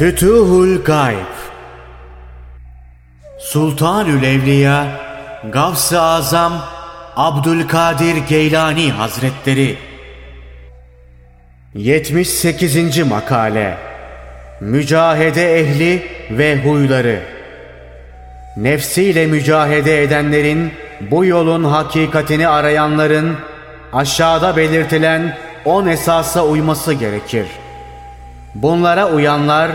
Fütuhul Gayb Sultanül Evliya Gavs-ı Azam Abdülkadir Geylani Hazretleri 78. Makale Mücahede ehli ve huyları Nefsiyle mücahede edenlerin, bu yolun hakikatini arayanların aşağıda belirtilen on esasa uyması gerekir. Bunlara uyanlar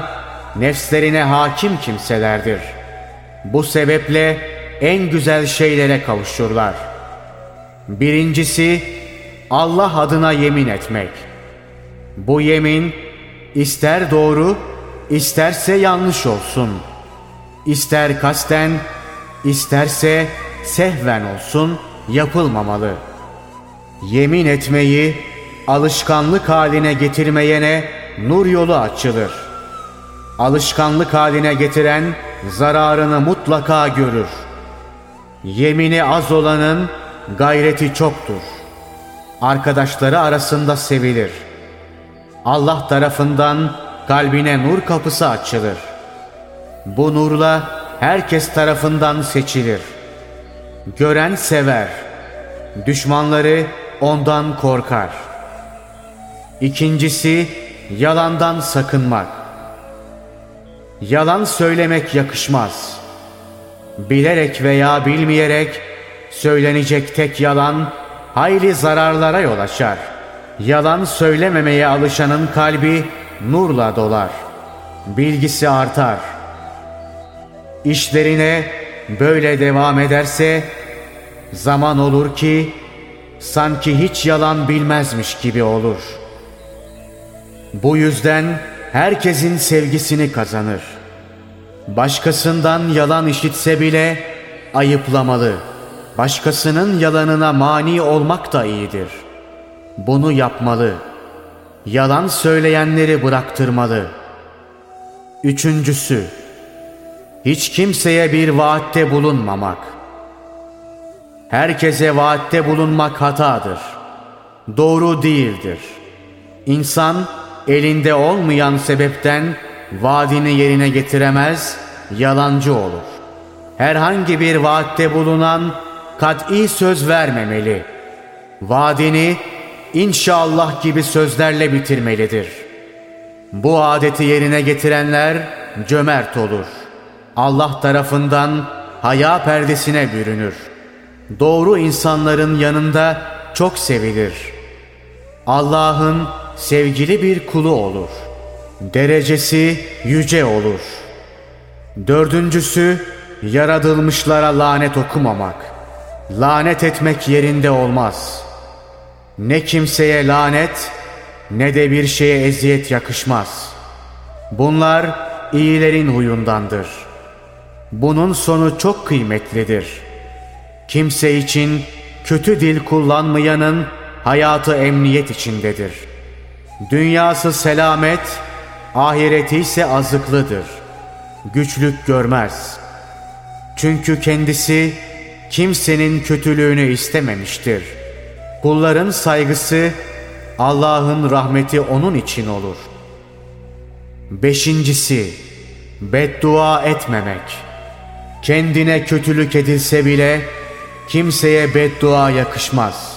nefslerine hakim kimselerdir. Bu sebeple en güzel şeylere kavuşurlar. Birincisi Allah adına yemin etmek. Bu yemin ister doğru, isterse yanlış olsun. İster kasten, isterse sehven olsun yapılmamalı. Yemin etmeyi alışkanlık haline getirmeyene nur yolu açılır. Alışkanlık haline getiren zararını mutlaka görür. Yemini az olanın gayreti çoktur. Arkadaşları arasında sevilir. Allah tarafından kalbine nur kapısı açılır. Bu nurla herkes tarafından seçilir. Gören sever. Düşmanları ondan korkar. İkincisi yalandan sakınmak. Yalan söylemek yakışmaz. Bilerek veya bilmeyerek söylenecek tek yalan hayli zararlara yol açar. Yalan söylememeye alışanın kalbi nurla dolar. Bilgisi artar. İşlerine böyle devam ederse zaman olur ki sanki hiç yalan bilmezmiş gibi olur. Bu yüzden herkesin sevgisini kazanır. Başkasından yalan işitse bile ayıplamalı. Başkasının yalanına mani olmak da iyidir. Bunu yapmalı. Yalan söyleyenleri bıraktırmalı. Üçüncüsü, hiç kimseye bir vaatte bulunmamak. Herkese vaatte bulunmak hatadır. Doğru değildir. İnsan elinde olmayan sebepten vaadini yerine getiremez, yalancı olur. Herhangi bir vaatte bulunan kat'i söz vermemeli. Vaadini inşallah gibi sözlerle bitirmelidir. Bu adeti yerine getirenler cömert olur. Allah tarafından haya perdesine bürünür. Doğru insanların yanında çok sevilir. Allah'ın sevgili bir kulu olur. Derecesi yüce olur. Dördüncüsü yaratılmışlara lanet okumamak. Lanet etmek yerinde olmaz. Ne kimseye lanet ne de bir şeye eziyet yakışmaz. Bunlar iyilerin huyundandır. Bunun sonu çok kıymetlidir. Kimse için kötü dil kullanmayanın hayatı emniyet içindedir. Dünyası selamet, ahireti ise azıklıdır. Güçlük görmez. Çünkü kendisi kimsenin kötülüğünü istememiştir. Kulların saygısı Allah'ın rahmeti onun için olur. Beşincisi, beddua etmemek. Kendine kötülük edilse bile kimseye beddua yakışmaz.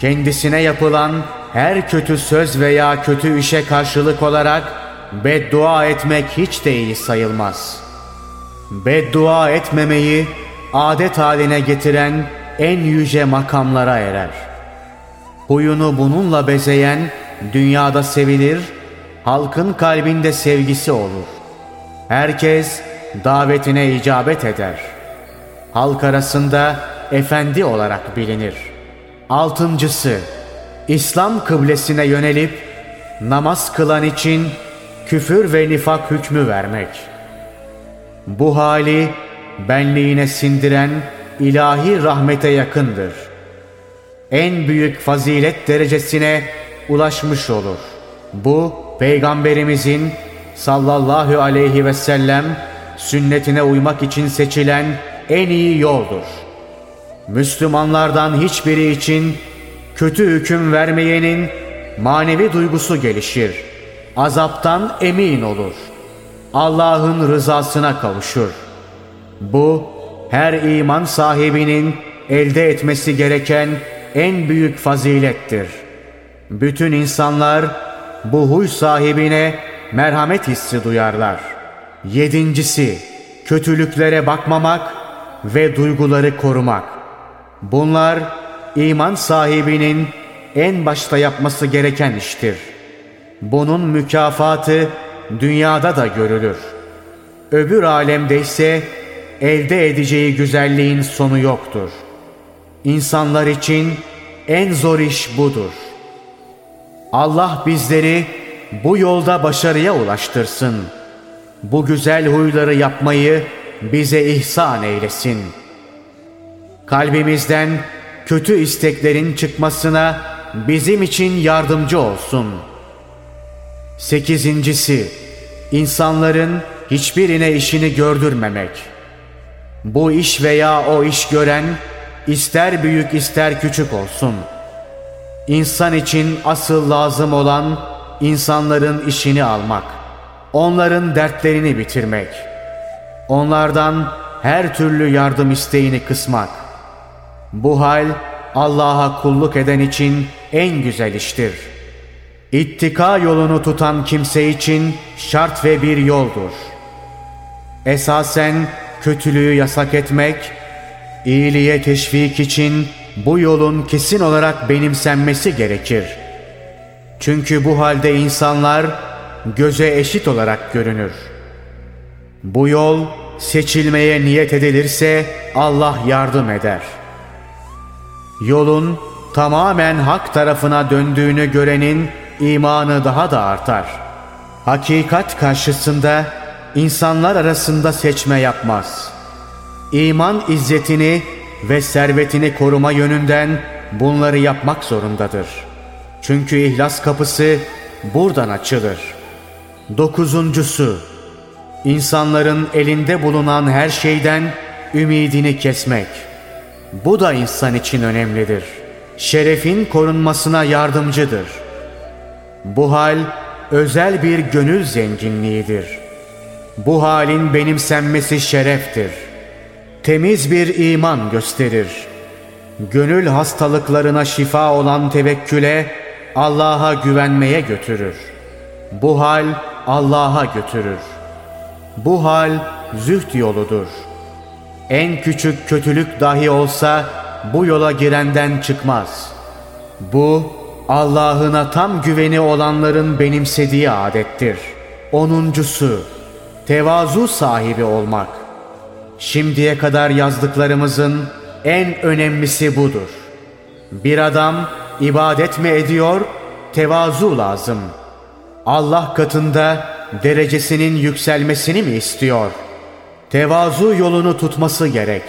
Kendisine yapılan her kötü söz veya kötü işe karşılık olarak beddua etmek hiç de iyi sayılmaz. Beddua etmemeyi adet haline getiren en yüce makamlara erer. Huyunu bununla bezeyen dünyada sevilir, halkın kalbinde sevgisi olur. Herkes davetine icabet eder. Halk arasında efendi olarak bilinir. Altıncısı, İslam kıblesine yönelip namaz kılan için küfür ve nifak hükmü vermek. Bu hali benliğine sindiren ilahi rahmete yakındır. En büyük fazilet derecesine ulaşmış olur. Bu peygamberimizin sallallahu aleyhi ve sellem sünnetine uymak için seçilen en iyi yoldur. Müslümanlardan hiçbiri için kötü hüküm vermeyenin manevi duygusu gelişir. Azaptan emin olur. Allah'ın rızasına kavuşur. Bu her iman sahibinin elde etmesi gereken en büyük fazilettir. Bütün insanlar bu huy sahibine merhamet hissi duyarlar. Yedincisi, kötülüklere bakmamak ve duyguları korumak. Bunlar iman sahibinin en başta yapması gereken iştir. Bunun mükafatı dünyada da görülür. Öbür alemde ise elde edeceği güzelliğin sonu yoktur. İnsanlar için en zor iş budur. Allah bizleri bu yolda başarıya ulaştırsın. Bu güzel huyları yapmayı bize ihsan eylesin. Kalbimizden kötü isteklerin çıkmasına bizim için yardımcı olsun. Sekizincisi, insanların hiçbirine işini gördürmemek. Bu iş veya o iş gören, ister büyük ister küçük olsun. İnsan için asıl lazım olan insanların işini almak, onların dertlerini bitirmek, onlardan her türlü yardım isteğini kısmak. Bu hal Allah'a kulluk eden için en güzel iştir. İttika yolunu tutan kimse için şart ve bir yoldur. Esasen kötülüğü yasak etmek, iyiliğe teşvik için bu yolun kesin olarak benimsenmesi gerekir. Çünkü bu halde insanlar göze eşit olarak görünür. Bu yol seçilmeye niyet edilirse Allah yardım eder. Yolun tamamen hak tarafına döndüğünü görenin imanı daha da artar. Hakikat karşısında insanlar arasında seçme yapmaz. İman izzetini ve servetini koruma yönünden bunları yapmak zorundadır. Çünkü ihlas kapısı buradan açılır. Dokuzuncusu, insanların elinde bulunan her şeyden ümidini kesmek. Bu da insan için önemlidir. Şerefin korunmasına yardımcıdır. Bu hal özel bir gönül zenginliğidir. Bu halin benimsenmesi şereftir. Temiz bir iman gösterir. Gönül hastalıklarına şifa olan tevekküle Allah'a güvenmeye götürür. Bu hal Allah'a götürür. Bu hal züht yoludur. En küçük kötülük dahi olsa bu yola girenden çıkmaz. Bu Allah'ına tam güveni olanların benimsediği adettir. Onuncusu, tevazu sahibi olmak. Şimdiye kadar yazdıklarımızın en önemlisi budur. Bir adam ibadet mi ediyor, tevazu lazım. Allah katında derecesinin yükselmesini mi istiyor? Tevazu yolunu tutması gerek.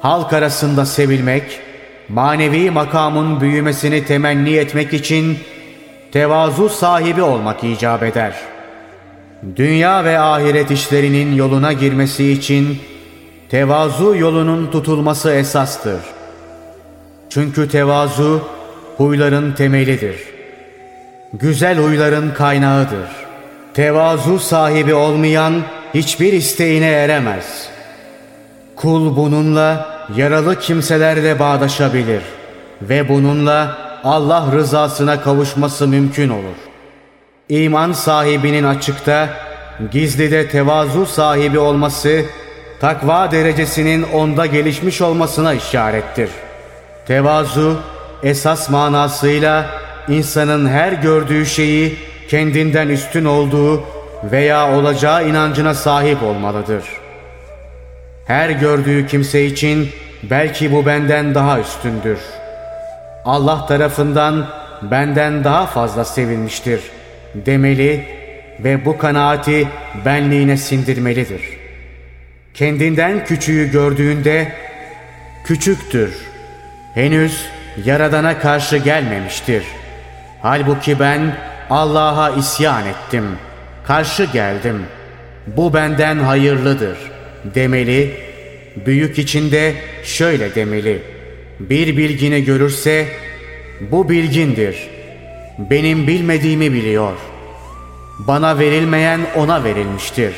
Halk arasında sevilmek, manevi makamın büyümesini temenni etmek için tevazu sahibi olmak icap eder. Dünya ve ahiret işlerinin yoluna girmesi için tevazu yolunun tutulması esastır. Çünkü tevazu huyların temelidir. Güzel huyların kaynağıdır. Tevazu sahibi olmayan hiçbir isteğine eremez. Kul bununla yaralı kimselerle bağdaşabilir ve bununla Allah rızasına kavuşması mümkün olur. İman sahibinin açıkta, gizlide tevazu sahibi olması, takva derecesinin onda gelişmiş olmasına işarettir. Tevazu, esas manasıyla insanın her gördüğü şeyi kendinden üstün olduğu veya olacağı inancına sahip olmalıdır. Her gördüğü kimse için belki bu benden daha üstündür. Allah tarafından benden daha fazla sevilmiştir demeli ve bu kanaati benliğine sindirmelidir. Kendinden küçüğü gördüğünde küçüktür. Henüz Yaradan'a karşı gelmemiştir. Halbuki ben Allah'a isyan ettim. Karşı geldim. Bu benden hayırlıdır demeli. Büyük içinde şöyle demeli. Bir bilgini görürse bu bilgindir. Benim bilmediğimi biliyor. Bana verilmeyen ona verilmiştir.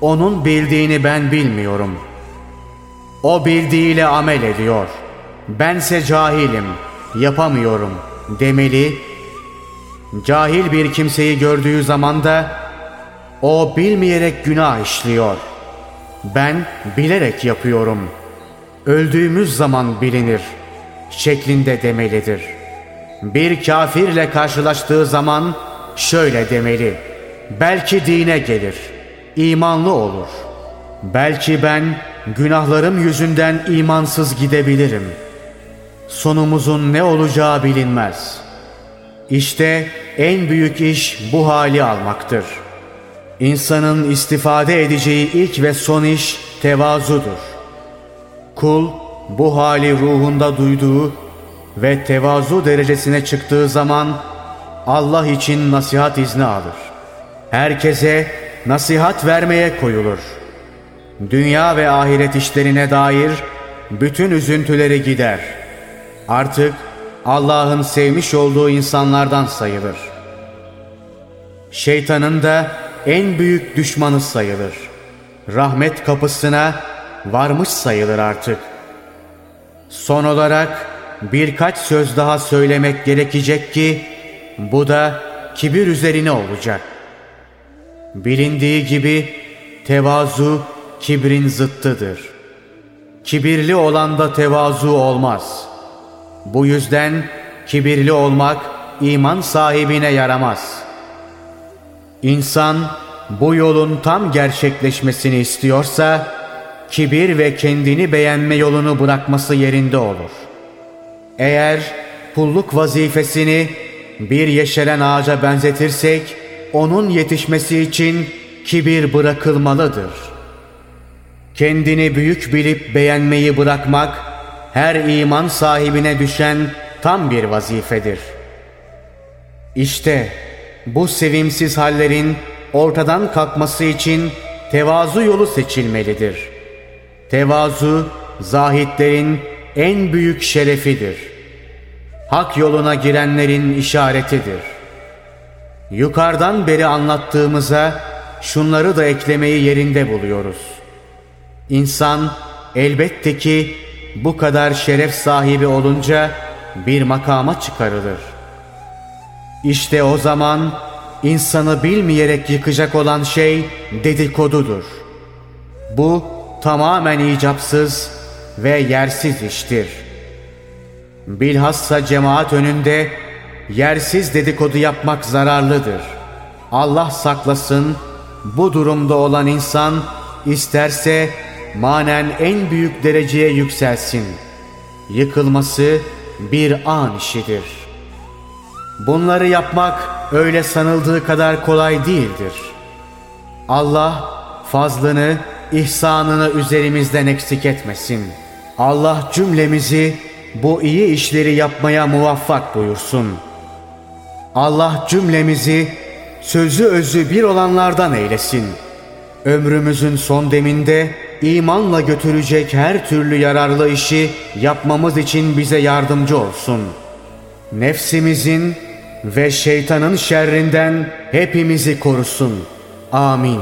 Onun bildiğini ben bilmiyorum. O bildiğiyle amel ediyor. Bense cahilim, yapamıyorum demeli. Cahil bir kimseyi gördüğü zaman da o bilmeyerek günah işliyor. Ben bilerek yapıyorum. Öldüğümüz zaman bilinir şeklinde demelidir. Bir kafirle karşılaştığı zaman şöyle demeli. Belki dine gelir, imanlı olur. Belki ben günahlarım yüzünden imansız gidebilirim. Sonumuzun ne olacağı bilinmez. İşte en büyük iş bu hali almaktır. İnsanın istifade edeceği ilk ve son iş tevazudur. Kul bu hali ruhunda duyduğu ve tevazu derecesine çıktığı zaman Allah için nasihat izni alır. Herkese nasihat vermeye koyulur. Dünya ve ahiret işlerine dair bütün üzüntüleri gider. Artık Allah'ın sevmiş olduğu insanlardan sayılır. Şeytanın da en büyük düşmanı sayılır. Rahmet kapısına varmış sayılır artık. Son olarak birkaç söz daha söylemek gerekecek ki bu da kibir üzerine olacak. Bilindiği gibi tevazu kibrin zıttıdır. Kibirli olan da tevazu olmaz. Bu yüzden kibirli olmak iman sahibine yaramaz. İnsan bu yolun tam gerçekleşmesini istiyorsa kibir ve kendini beğenme yolunu bırakması yerinde olur. Eğer kulluk vazifesini bir yeşeren ağaca benzetirsek onun yetişmesi için kibir bırakılmalıdır. Kendini büyük bilip beğenmeyi bırakmak her iman sahibine düşen tam bir vazifedir. İşte bu sevimsiz hallerin ortadan kalkması için tevazu yolu seçilmelidir. Tevazu zahitlerin en büyük şerefidir. Hak yoluna girenlerin işaretidir. Yukarıdan beri anlattığımıza şunları da eklemeyi yerinde buluyoruz. İnsan elbette ki bu kadar şeref sahibi olunca bir makama çıkarılır. İşte o zaman insanı bilmeyerek yıkacak olan şey dedikodudur. Bu tamamen icapsız ve yersiz iştir. Bilhassa cemaat önünde yersiz dedikodu yapmak zararlıdır. Allah saklasın bu durumda olan insan isterse manen en büyük dereceye yükselsin. Yıkılması bir an işidir. Bunları yapmak öyle sanıldığı kadar kolay değildir. Allah fazlını, ihsanını üzerimizden eksik etmesin. Allah cümlemizi bu iyi işleri yapmaya muvaffak buyursun. Allah cümlemizi sözü özü bir olanlardan eylesin. Ömrümüzün son deminde imanla götürecek her türlü yararlı işi yapmamız için bize yardımcı olsun. Nefsimizin ve şeytanın şerrinden hepimizi korusun. Amin.